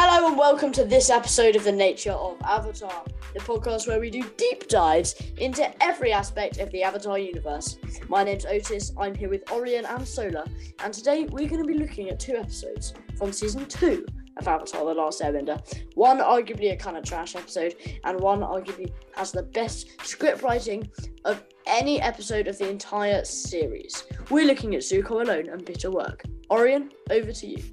Hello and welcome to this episode of The Nature of Avatar, the podcast where we do deep dives into every aspect of the Avatar universe. My name's Otis, I'm here with Orien and Sola, and today we're going to be looking at two episodes from season two of Avatar The Last Airbender. One arguably a kind of trash episode, and one arguably has the best script writing of any episode of the entire series. We're looking at Zuko alone and bitter work. Orien, over to you.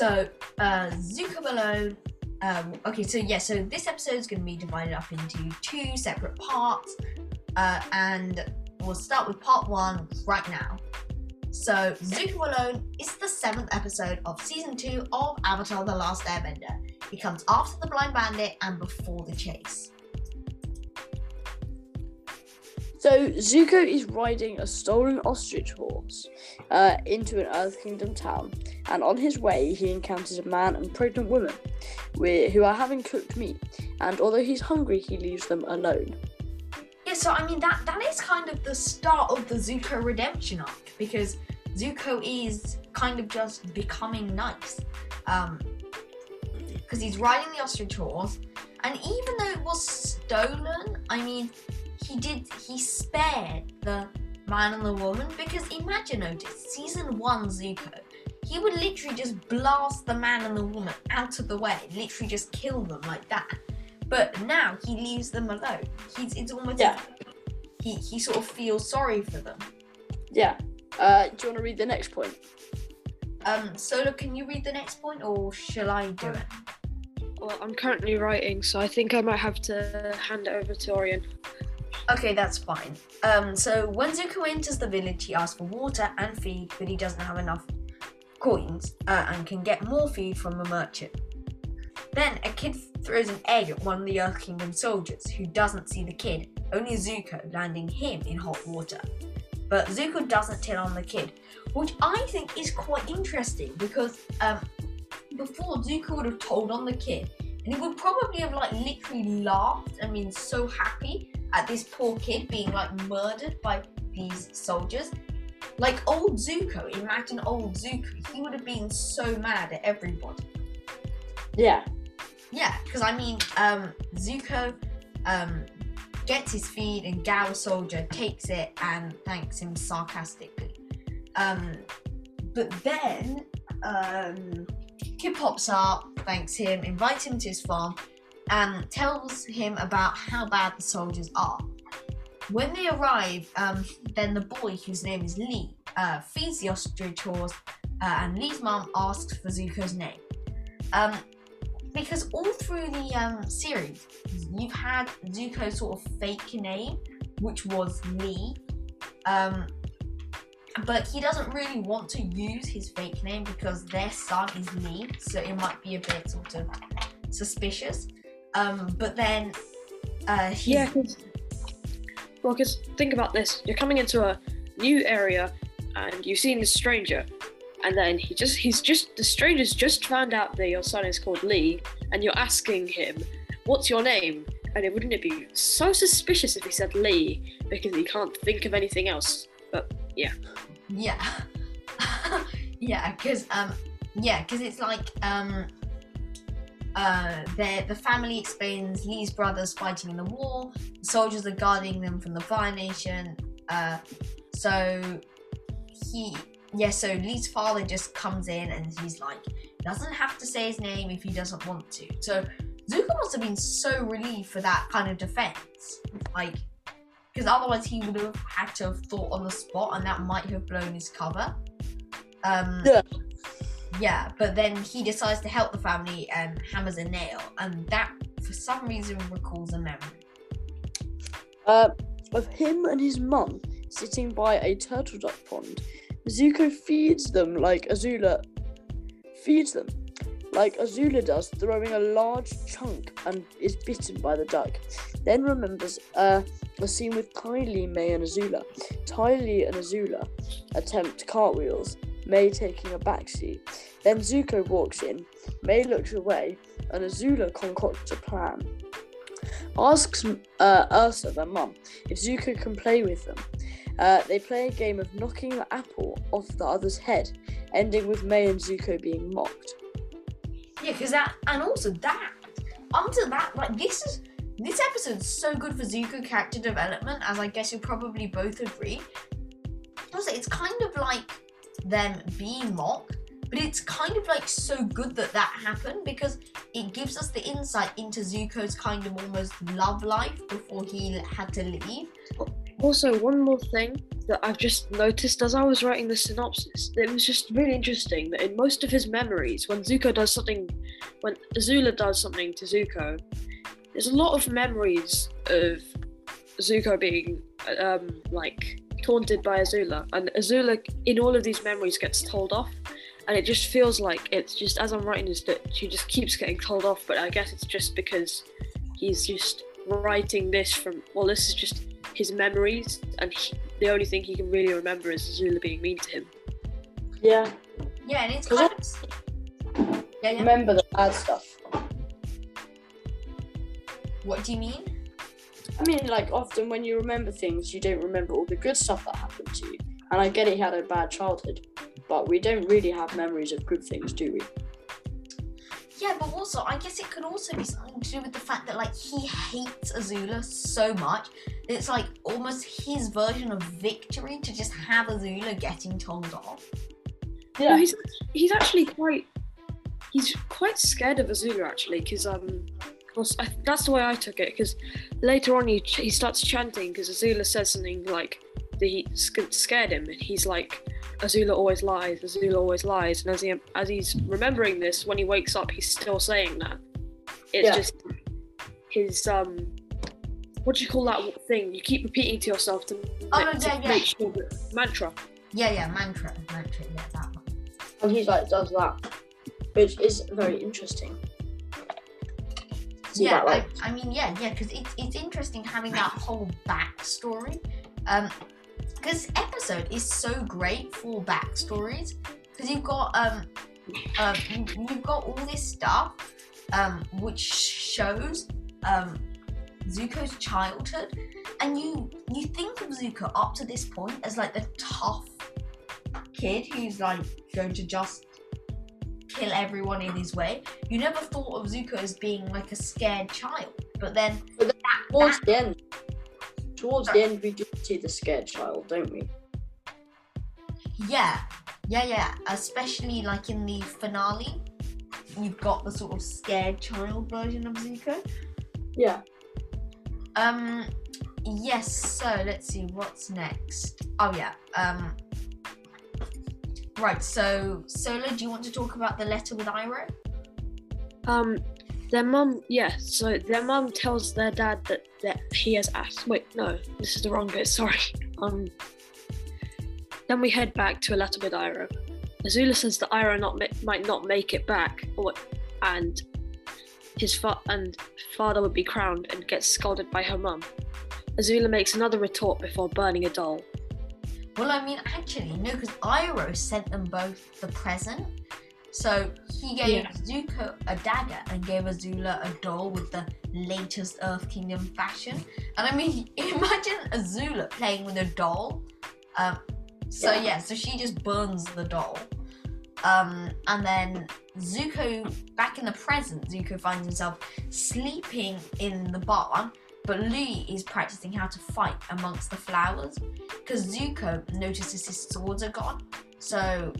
So, uh, Zuko alone. Um, okay, so yeah, so this episode is going to be divided up into two separate parts, uh, and we'll start with part one right now. So, Zuko alone is the seventh episode of season two of Avatar: The Last Airbender. It comes after the Blind Bandit and before the chase. So Zuko is riding a stolen ostrich horse uh, into an Earth Kingdom town, and on his way he encounters a man and pregnant woman who are having cooked meat. And although he's hungry, he leaves them alone. Yeah, so I mean that that is kind of the start of the Zuko redemption arc because Zuko is kind of just becoming nice. Um, because he's riding the ostrich horse, and even though it was stolen, I mean, he did he spared the man and the woman because imagine Otis, season one Zuko, he would literally just blast the man and the woman out of the way, literally just kill them like that. But now he leaves them alone. He's it's almost Yeah. he he sort of feels sorry for them. Yeah. Uh, do you want to read the next point? Um, Sola, can you read the next point, or shall I do it? Well, I'm currently writing, so I think I might have to hand it over to Orien. Okay, that's fine. Um, so when Zuko enters the village, he asks for water and feed, but he doesn't have enough coins uh, and can get more feed from a merchant. Then a kid throws an egg at one of the Earth Kingdom soldiers, who doesn't see the kid, only Zuko, landing him in hot water. But Zuko doesn't tell on the kid, which I think is quite interesting because um, before Zuko would have told on the kid, and he would probably have like literally laughed and been so happy at this poor kid being like murdered by these soldiers. Like old Zuko, imagine old Zuko, he would have been so mad at everybody. Yeah. Yeah, because I mean, um, Zuko um, gets his feed and Gow soldier takes it and thanks him sarcastically. Um, but then um, Kid pops up, thanks him, invites him to his farm, and tells him about how bad the soldiers are. When they arrive, um, then the boy, whose name is Lee, uh, feeds the ostrich horse, uh, and Lee's mom asks for Zuko's name. Um, because all through the um, series, you've had Zuko's sort of fake name, which was Lee. Um, but he doesn't really want to use his fake name because their son is Lee, so it might be a bit sort of suspicious. Um, but then, uh, he's, Yeah, 'cause- well, because think about this: you're coming into a new area, and you've seen this stranger, and then he just—he's just—the stranger's just found out that your son is called Lee, and you're asking him, "What's your name?" And it wouldn't it be so suspicious if he said Lee because he can't think of anything else? But yeah, Yeah. yeah, because um yeah, because it's like um uh the family explains Lee's brothers fighting in the war, the soldiers are guarding them from the Fire Nation. Uh so he yeah, so Lee's father just comes in and he's like doesn't have to say his name if he doesn't want to. So Zuko must have been so relieved for that kind of defense. Like because otherwise he would have had to have thought on the spot and that might have blown his cover um Yeah. Yeah but then he decides to help the family and hammers a nail and that for some reason recalls a memory Uh, of him and his mum sitting by a turtle duck pond. Zuko feeds them like Azula feeds them like Azula does, throwing a large chunk and is bitten by the duck. Then remembers uh, a scene with Tylee, Mai, and Azula. Ty Lee and Azula attempt cartwheels, Mai taking a backseat. Then Zuko walks in, Mai looks away, and Azula concocts a plan. Asks uh, Ursa, their mum, if Zuko can play with them. Uh, they play a game of knocking the apple off the other's head, ending with Mai and Zuko being mocked. Yeah, because that, and also that, onto that, like this is this episode's so good for Zuko character development, as I guess you'll probably both agree. Also, it's kind of like them being mocked, but it's kind of like so good that that happened because it gives us the insight into Zuko's kind of almost love life before he had to leave. Also, one more thing that I've just noticed as I was writing the synopsis, it was just really interesting that in most of his memories, when Zuko does something, when Azula does something to Zuko, there's a lot of memories of Zuko being um, like taunted by Azula, and Azula in all of these memories gets told off, and it just feels like it's just as I'm writing this that she just keeps getting told off, but I guess it's just because he's just writing this from well, this is just his memories, and he, the only thing he can really remember is Azula being mean to him. Yeah. Yeah, and it's Cause kind of. Yeah, yeah. Remember the bad stuff. What do you mean? I mean, like often when you remember things, you don't remember all the good stuff that happened to you. And I get he had a bad childhood, but we don't really have memories of good things, do we? Yeah, but also I guess it could also be something to do with the fact that like he hates Azula so much. It's like almost his version of victory to just have Azula getting told off. No, he's he's actually quite he's quite scared of Azula actually because um was, I, that's the way I took it because later on he he starts chanting because Azula says something like that he sc- scared him and he's like Azula always lies Azula always lies and as he as he's remembering this when he wakes up he's still saying that it's Yeah. just his um what do you call that thing you keep repeating to yourself to, Oh, make, to yeah, yeah. make sure that mantra Yeah, yeah, mantra, mantra, yeah, that one. And he like does that, which is very interesting. Yeah, right? I, I mean, yeah, yeah, because it's it's interesting having that whole backstory. Um, because episode is so great for backstories because you've got um, um, you- you've got all this stuff um, which shows um Zuko's childhood, and you you think of Zuko up to this point as like the tough kid who's like going to just kill everyone in his way. You never thought of Zuko as being like a scared child, but then But then that, Towards that- the end, towards the end, we do see the scared child, don't we? yeah, yeah, yeah. Especially like in the finale, you've got the sort of scared child version of Zuko. Yeah. Um, yes. So let's see what's next. Oh yeah. Um. Right. So Sola, do you want to talk about the letter with Iroh? Um, their mum, yeah. So their mum tells their dad that that he has asked. Wait, no, this is the wrong bit. Sorry. Um. Then we head back to a letter with Iroh. Azula says that Iroh not might not make it back, or and his fa- and father would be crowned and gets scolded by her mum. Azula makes another retort before burning a doll. Well, I mean, actually, no, because Iroh sent them both the present. So he gave Yeah. Zuko a dagger and gave Azula a doll with the latest Earth Kingdom fashion. And I mean, imagine Azula playing with a doll. Um, so Yeah. yeah, so she just burns the doll. Um, and then Zuko, back in the present, Zuko finds himself sleeping in the barn, but Lee is practicing how to fight amongst the flowers because Zuko notices his swords are gone. So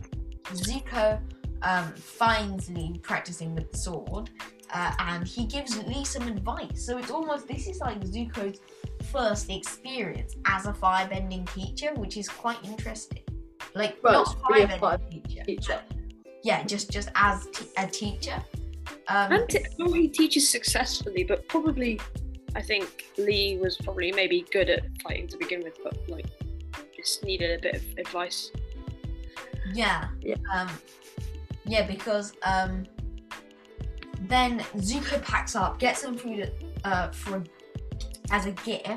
Zuko um, finds Lee practicing with the sword, uh, and he gives Lee some advice. So it's almost this is like Zuko's first experience as a firebending teacher, which is quite interesting. Like Right, not it's really a firebending fire teacher, Teacher. yeah, just just as t- a teacher. Um, And t- well, he teaches successfully, but probably, I think Lee was probably maybe good at fighting to begin with, but like just needed a bit of advice. Yeah. Yeah. Um, yeah, because um, then Zuko packs up, gets some food uh, for as a gift.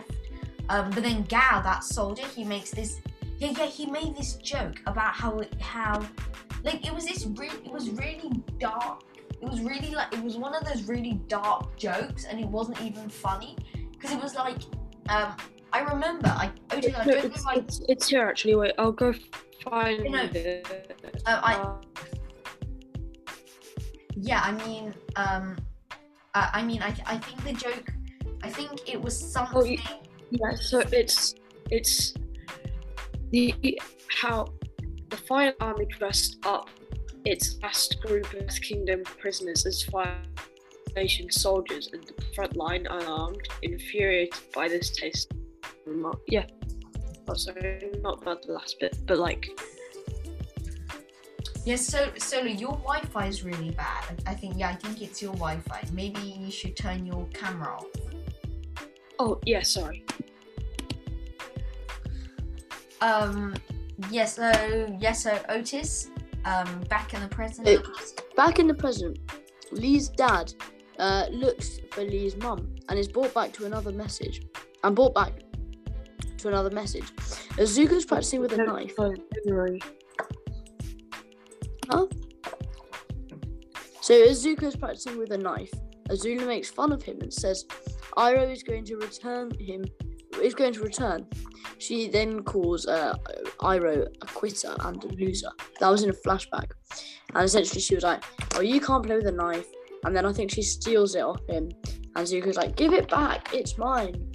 Um, but then Gow, that soldier, he makes this. Yeah, yeah, he made this joke about how how, like it was this really, it was really dark. It was really like it was one of those really dark jokes, and it wasn't even funny because it was like, um, I remember, I, oh, dude, I No, don't know it's, if I it's, here actually. Wait, I'll go find No. it. Uh, I- Uh, yeah, I mean, um, I, I mean, I, I think the joke, I think it was something. you- Yeah, so it's it's the how the Fire Army dressed up its last group of Kingdom prisoners as Fire Nation soldiers, and the front line unarmed, infuriated by this taste. remark- Yeah. Oh, sorry, not about the last bit, but like, Yes, so Sola, your Wi-Fi is really bad. I think yeah, I think it's your Wi-Fi. Maybe you should turn your camera off. oh yeah, sorry. Um, yes, so yes, so Otis, um, back in the present. Back in the present, Lee's dad uh, looks for Lee's mum and is brought back to another message. And brought back to another message. Azuko's practicing with a No, knife. no, February. So Azuko's practicing with a knife. Azula makes fun of him and says Iroh is going to return him is going to return. She then calls uh, Iroh a quitter and a loser. That was in a flashback. And essentially she was like, Oh you can't play with a knife and then I think she steals it off him and Zuko's like, Give it back, it's mine.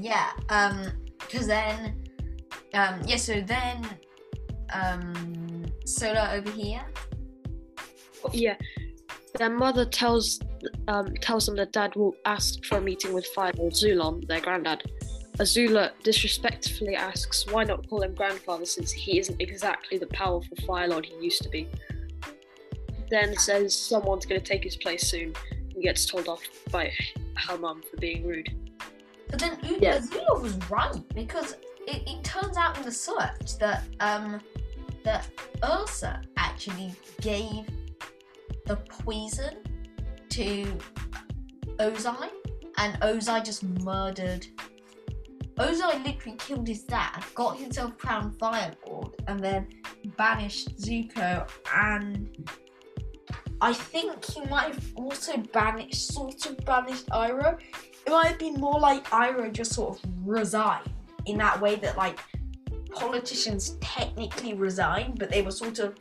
Yeah, um, because then, um, yeah, so then, um, Sola over here. Yeah. Their mother tells um, tells them that dad will ask for a meeting with Fire Lord Zulon, their granddad. Azula disrespectfully asks why not call him grandfather since he isn't exactly the powerful Fire Lord he used to be. Then says someone's going to take his place soon and gets told off by her mum for being rude. But then U- Yeah. Azula was right because it, it turns out in the search that um that Ursa actually gave the poison to Ozai, and Ozai just murdered. Ozai literally killed his dad, got himself crowned Fire Lord, and then banished Zuko and. I think he might have also banished, sort of banished Iroh, it might have been more like Iroh just sort of resigned in that way that like politicians technically resigned, but they were sort of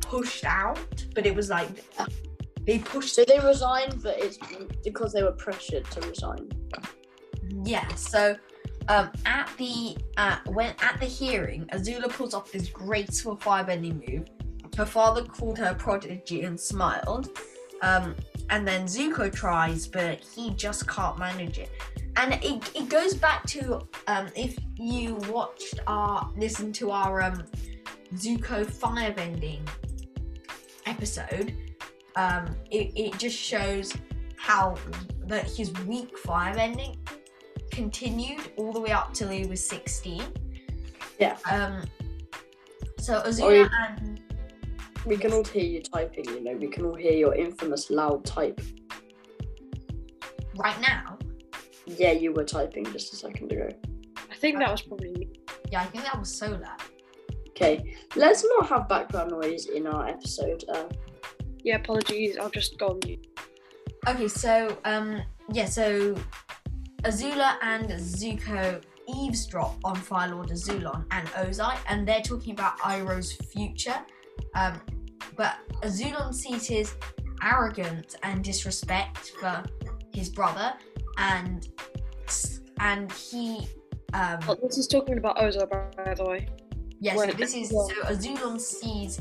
pushed out. But it was like they pushed. So they resigned, but it's because they were pressured to resign. Yeah. So um, at the uh, when at the hearing, Azula pulls off this graceful firebending move. Her father called her prodigy and smiled. Um, and then Zuko tries, but he just can't manage it. And it, it goes back to um, if you watched our listen to our um, Zuko firebending episode, um, it, it just shows how that his weak firebending continued all the way up till he was 16. Yeah. Um. So Or Azula you- and We can all hear you typing, you know, we can all hear your infamous loud type. right now, Yeah, you were typing just a second ago. I think that was probably me. yeah, I think that was Sola. Okay, let's not have background noise in our episode. Uh, Yeah, apologies. I'll just go on mute. Okay, so um, yeah, so Azula and Zuko eavesdrop on Fire Lord Azulon and Ozai, and they're talking about Iroh's future. Um, but Azulon sees his arrogance and disrespect for his brother, and and he um, Oh, this is talking about Ozai, by- the way. Yes, so this is so Azulon sees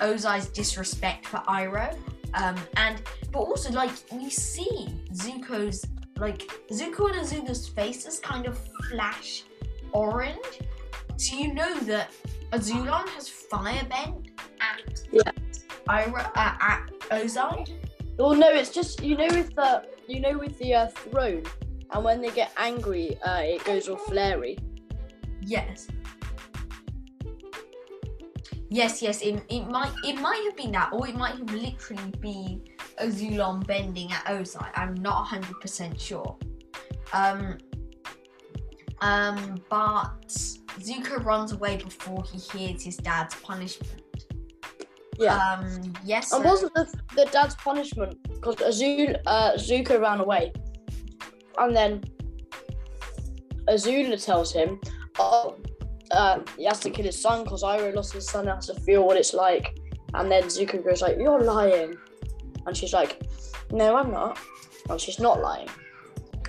Ozai's disrespect for Iroh, um, and but also like we see Zuko's like Zuko and Azula's faces kind of flash orange, so you know that Azulon has firebend at Yeah. Iroh uh, at Ozai. well, no, it's just you know with the you know with the uh, throne, and when they get angry, uh, it goes all flary. Yes. Yes, yes, it, it might it might have been that, or it might have literally been Azulon bending at Ozai. I'm not hundred percent sure. Um um but Zuko runs away before he hears his dad's punishment. Yeah. Um yes. and wasn't the the dad's punishment because Azul uh, Zuko ran away, and then Azula tells him, "Oh, uh, he has to kill his son because Iroh lost his son. Has to feel what it's like." And then Zuko goes like, "You're lying," and she's like, "No, I'm not." And she's not lying.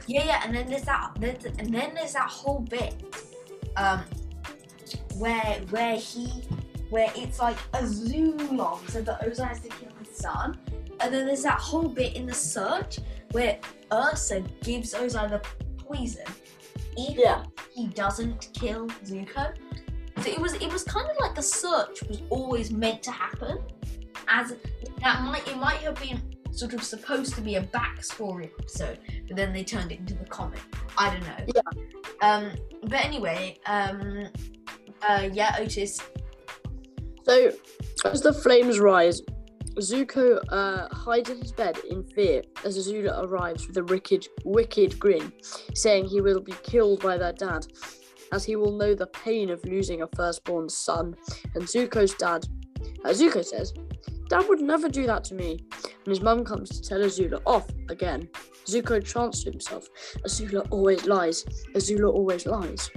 Yeah, yeah, and then there's that, there's, and then there's that whole bit, um, where where he, where it's like a zoo long, so that Ozai has to kill his son, and then there's that whole bit in the search where Ursa gives Ozai the poison if Yeah. he doesn't kill Zuko. So it was it was kind of like the search was always meant to happen, as that might it might have been sort of supposed to be a backstory episode, but then they turned it into the comic. I don't know. Yeah. Um. But anyway. Um. Uh. Yeah. Otis. So, as the flames rise, Zuko uh, hides in his bed in fear as Azula arrives with a wicked, wicked grin, saying he will be killed by their dad, as he will know the pain of losing a firstborn son. And Zuko's dad, as Zuko says, Dad would never do that to me. And his mum comes to tell Azula off again. Zuko chants to himself, Azula always lies, Azula always lies.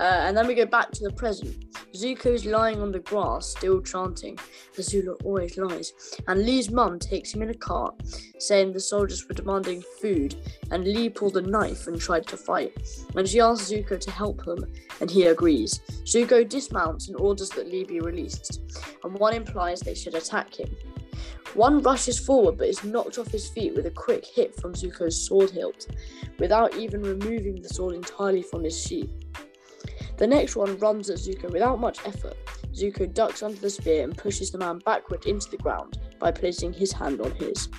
Uh, and then we go back to the present. Zuko's lying on the grass, still chanting, Azula always lies. And Lee's mum takes him in a cart, saying the soldiers were demanding food, and Lee pulled a knife and tried to fight. And she asks Zuko to help them, and he agrees. Zuko dismounts and orders that Lee be released, and one implies they should attack him. One rushes forward but is knocked off his feet with a quick hit from Zuko's sword hilt, without even removing the sword entirely from his sheath. The next one runs at Zuko without much effort. Zuko ducks under the spear and pushes the man backward into the ground by placing his hand on his.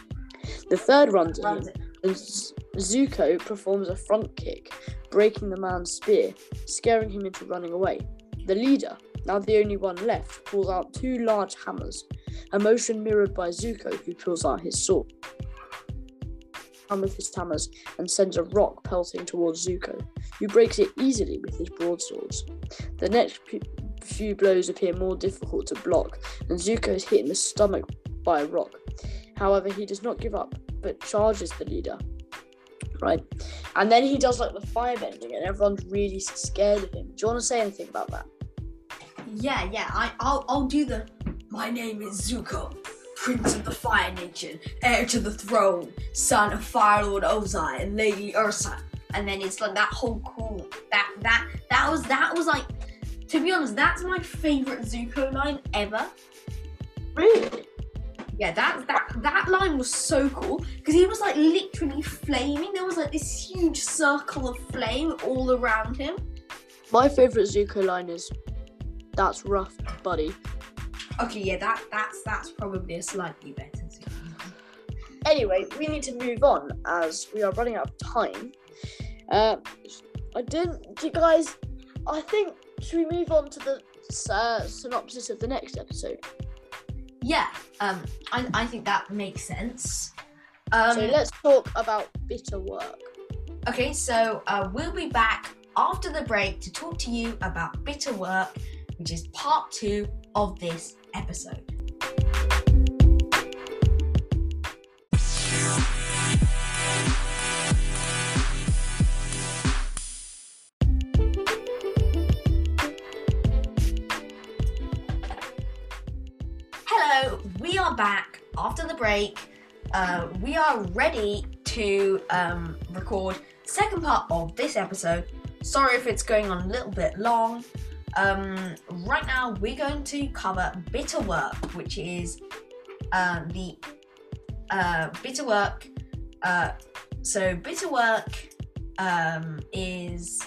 The third runs at him, and Zuko performs a front kick, breaking the man's spear, scaring him into running away. The leader, now the only one left, pulls out two large hammers, a motion mirrored by Zuko, who pulls out his sword. With his hammers and sends a rock pelting towards Zuko, who breaks it easily with his broadswords. The next few blows appear more difficult to block, and Zuko is hit in the stomach by a rock. However, he does not give up, but charges the leader. Right, and then he does like the firebending, and everyone's really scared of him. Do you want to say anything about that? Yeah. Yeah. I. I'll. I'll do the. My name is Zuko. Prince of the Fire Nation, heir to the throne, son of Fire Lord Ozai and Lady Ursa. And then it's like that whole cool that that that was that was like to be honest, that's my favorite Zuko line ever. Really? Yeah, that that that line was so cool because he was like literally flaming. There was like this huge circle of flame all around him. My favorite Zuko line is, "That's rough, buddy." Okay, yeah, that that's that's probably a slightly better. Anyway, we need to move on as we are running out of time. Uh, I didn't. Do you guys? I think should we move on to the uh, synopsis of the next episode? Yeah, um, I, I think that makes sense. Um, so let's talk about bitter work. okay, so uh, we'll be back after the break to talk to you about bitter work, which is part two of this episode. Hello, we are back after the break. Uh, we are ready to um, record second part of this episode. Sorry if it's going on a little bit long. Um, right now, we're going to cover bitter work, which is uh, the uh, bitter work. Uh, so bitter work um, is.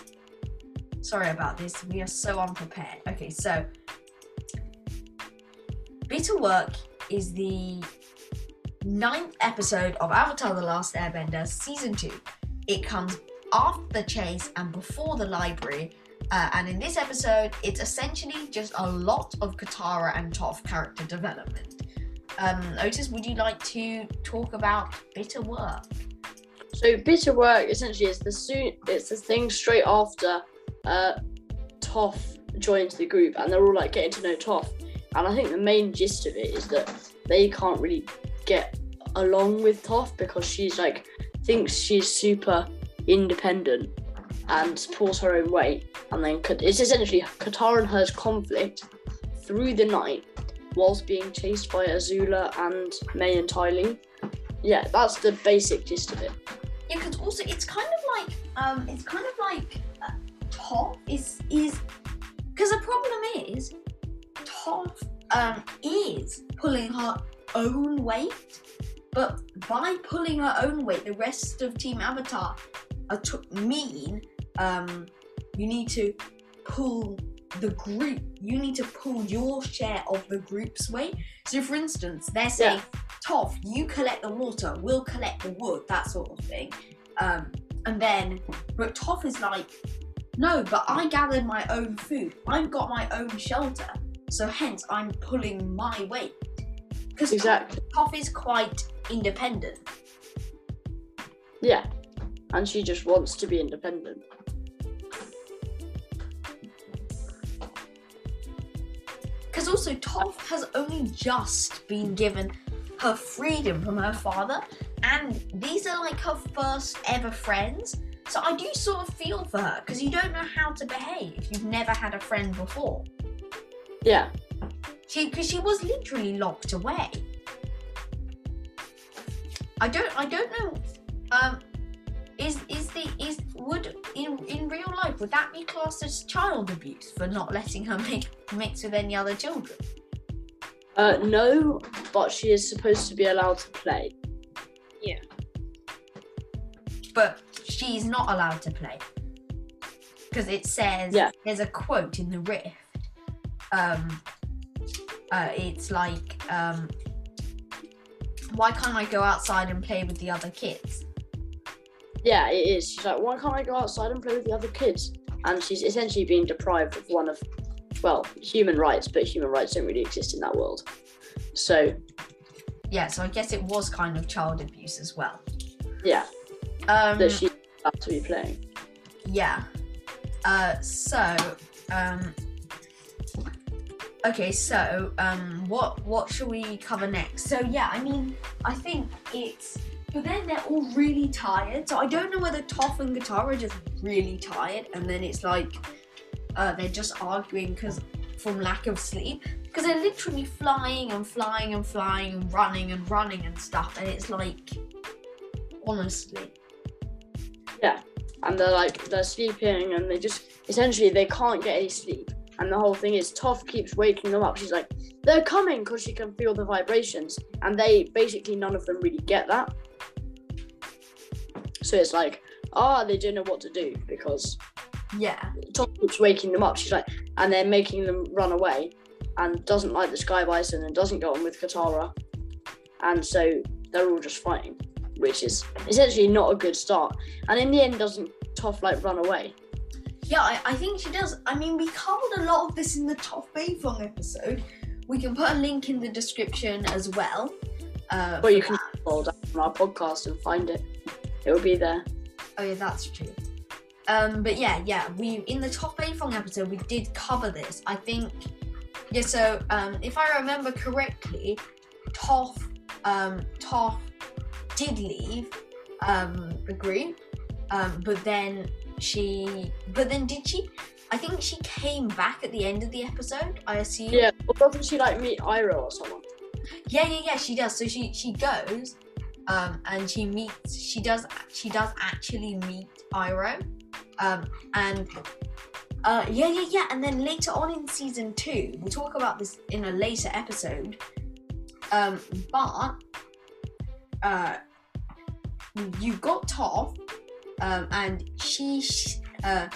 Sorry about this. We are so unprepared. Okay, so bitter work is the ninth episode of Avatar: The Last Airbender, season two. It comes after the chase and before the library. Uh, and in this episode, it's essentially just a lot of Katara and Toph character development. Um, Otis, would you like to talk about bitter work? So bitter work essentially is the soon. It's the thing straight after uh, Toph joins the group, and they're all like getting to know Toph. And I think the main gist of it is that they can't really get along with Toph because she's like thinks she's super independent and pulls her own weight. And then it's essentially Katara and her's conflict through the night whilst being chased by Azula and Mai and Ty Lee. Yeah, that's the basic gist of it. Yeah, because also it's kind of like um, it's kind of like uh, Toph is is because the problem is Toph um is pulling her own weight, but by pulling her own weight, the rest of Team Avatar are to mean um you need to pull the group. You need to pull your share of the group's weight. So, for instance, they're saying, Toph, you collect the water, we'll collect the wood, that sort of thing. Um, and then, but Toph is like, no, but I gathered my own food. I've got my own shelter. So hence, I'm pulling my weight. Because Exactly. Toph is quite independent. Yeah. And she just wants to be independent. Because also, Toph has only just been given her freedom from her father, and these are like her first ever friends. So I do sort of feel for her because you don't know how to behave if you've never had a friend before. Yeah. She because she was literally locked away. I don't I don't know. Um, is is is would that be classed as child abuse for not letting her make mix with any other children? Uh, no, but she is supposed to be allowed to play. Yeah. But she's not allowed to play because it says Yeah. there's a quote in the rift um uh, it's like um why can't i go outside and play with the other kids Yeah, it is. She's like, why can't I go outside and play with the other kids? And she's essentially being deprived of one of, well, human rights, but human rights don't really exist in that world. So, yeah so i guess it was kind of child abuse as well yeah, um that she's allowed to be playing. yeah uh so um okay so um what what should we cover next so yeah i mean i think it's but then they're all really tired so i don't know whether Toph and Katara are just really tired and then it's like uh they're just arguing because from lack of sleep because they're literally flying and flying and flying and running and running and stuff and it's like honestly Yeah. And they're like, they're sleeping and they just, essentially, they can't get any sleep. And the whole thing is, Toph keeps waking them up. She's like, they're coming because she can feel the vibrations. And they, basically, none of them really get that. So it's like, ah, they don't know what to do because yeah Tom keeps waking them up. She's like, and they're making them run away, and doesn't like the Sky Bison and doesn't go on with Katara, and so they're all just fighting, which is essentially not a good start. And in the end, doesn't Toph like run away? Yeah, I, I think she does. I mean, we covered a lot of this in the Toph Beifong episode. We can put a link in the description as well. Uh, Well, you can scroll down on our podcast and find it. It will be there. Oh yeah, that's true. Um, but yeah, yeah, we in the Toph eight Beifong episode we did cover this. I think. Yeah. So um, if I remember correctly, Toph, um, Toph did leave um, the group, um, but then she, but then did she? I think she came back at the end of the episode. I assume. Yeah, but doesn't she like meet Iroh or someone? Yeah, yeah, yeah. She does. So she she goes, um, and she meets. She does. She does actually meet Iroh, um, and uh, yeah, yeah, yeah. And then later on in season two, we'll talk about this in a later episode. Um, but uh, you got Toph, um, and she uh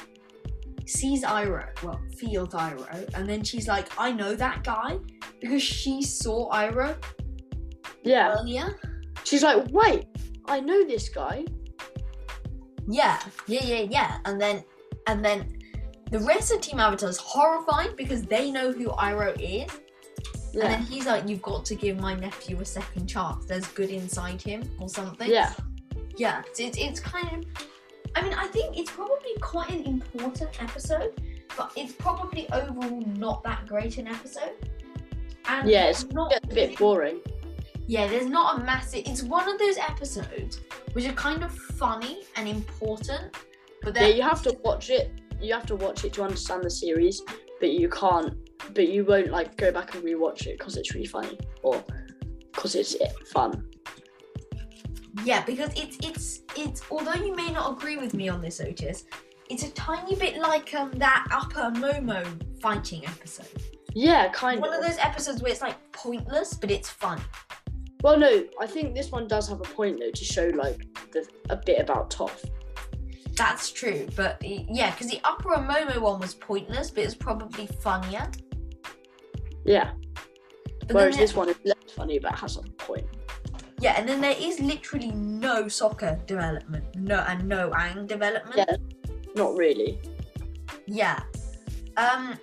sees Iroh, Well, feels Iroh, and then she's like, "I know that guy." Because she saw Iroh Yeah. earlier. She's like, wait, I know this guy. Yeah, yeah, yeah, yeah. And then, and then, the rest of Team Avatar is horrified because they know who Iroh is. And then he's like, "You've got to give my nephew a second chance. There's good inside him, or something." Yeah. yeah. So it's it's kind of. I mean, I think it's probably quite an important episode, but it's probably overall not that great an episode. And Yeah, it's not It's a bit boring. Yeah, there's not a massive. It's one of those episodes which are kind of funny and important, but Yeah, you have to watch it. You have to watch it to understand the series, but you can't but you won't like go back and rewatch it because it's really funny or because it's eh, fun. Yeah, because it's it's it's although you may not agree with me on this, Otis, it's a tiny bit like um that Appa Momo fighting episode. Yeah, kind One of. One of those episodes where it's like pointless, but it's fun. Well, no, I think this one does have a point though to show like the, a bit about Toph. That's true, but yeah, because the Appa and Momo one was pointless, but it's probably funnier. Yeah. But Whereas then this one is less funny but has a point. Yeah, and then there is literally no Sokka development, no and no Aang development. Yeah. Not really. Yeah. Um.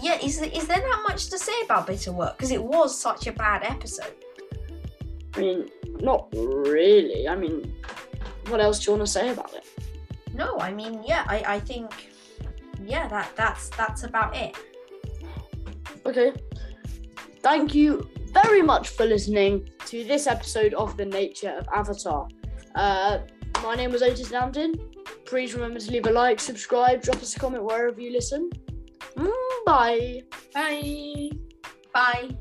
Yeah. Is is there that much to say about Bitter Work? Because it was such a bad episode. I mean, not really. I mean, what else do you want to say about it? No, I mean, yeah, I I think, yeah, that that's that's about it. Okay. Thank you very much for listening to this episode of The Nature of Avatar. Uh, my name was Otis Lambton. Please remember to leave a like, subscribe, drop us a comment wherever you listen. Mm, bye. Bye. Bye.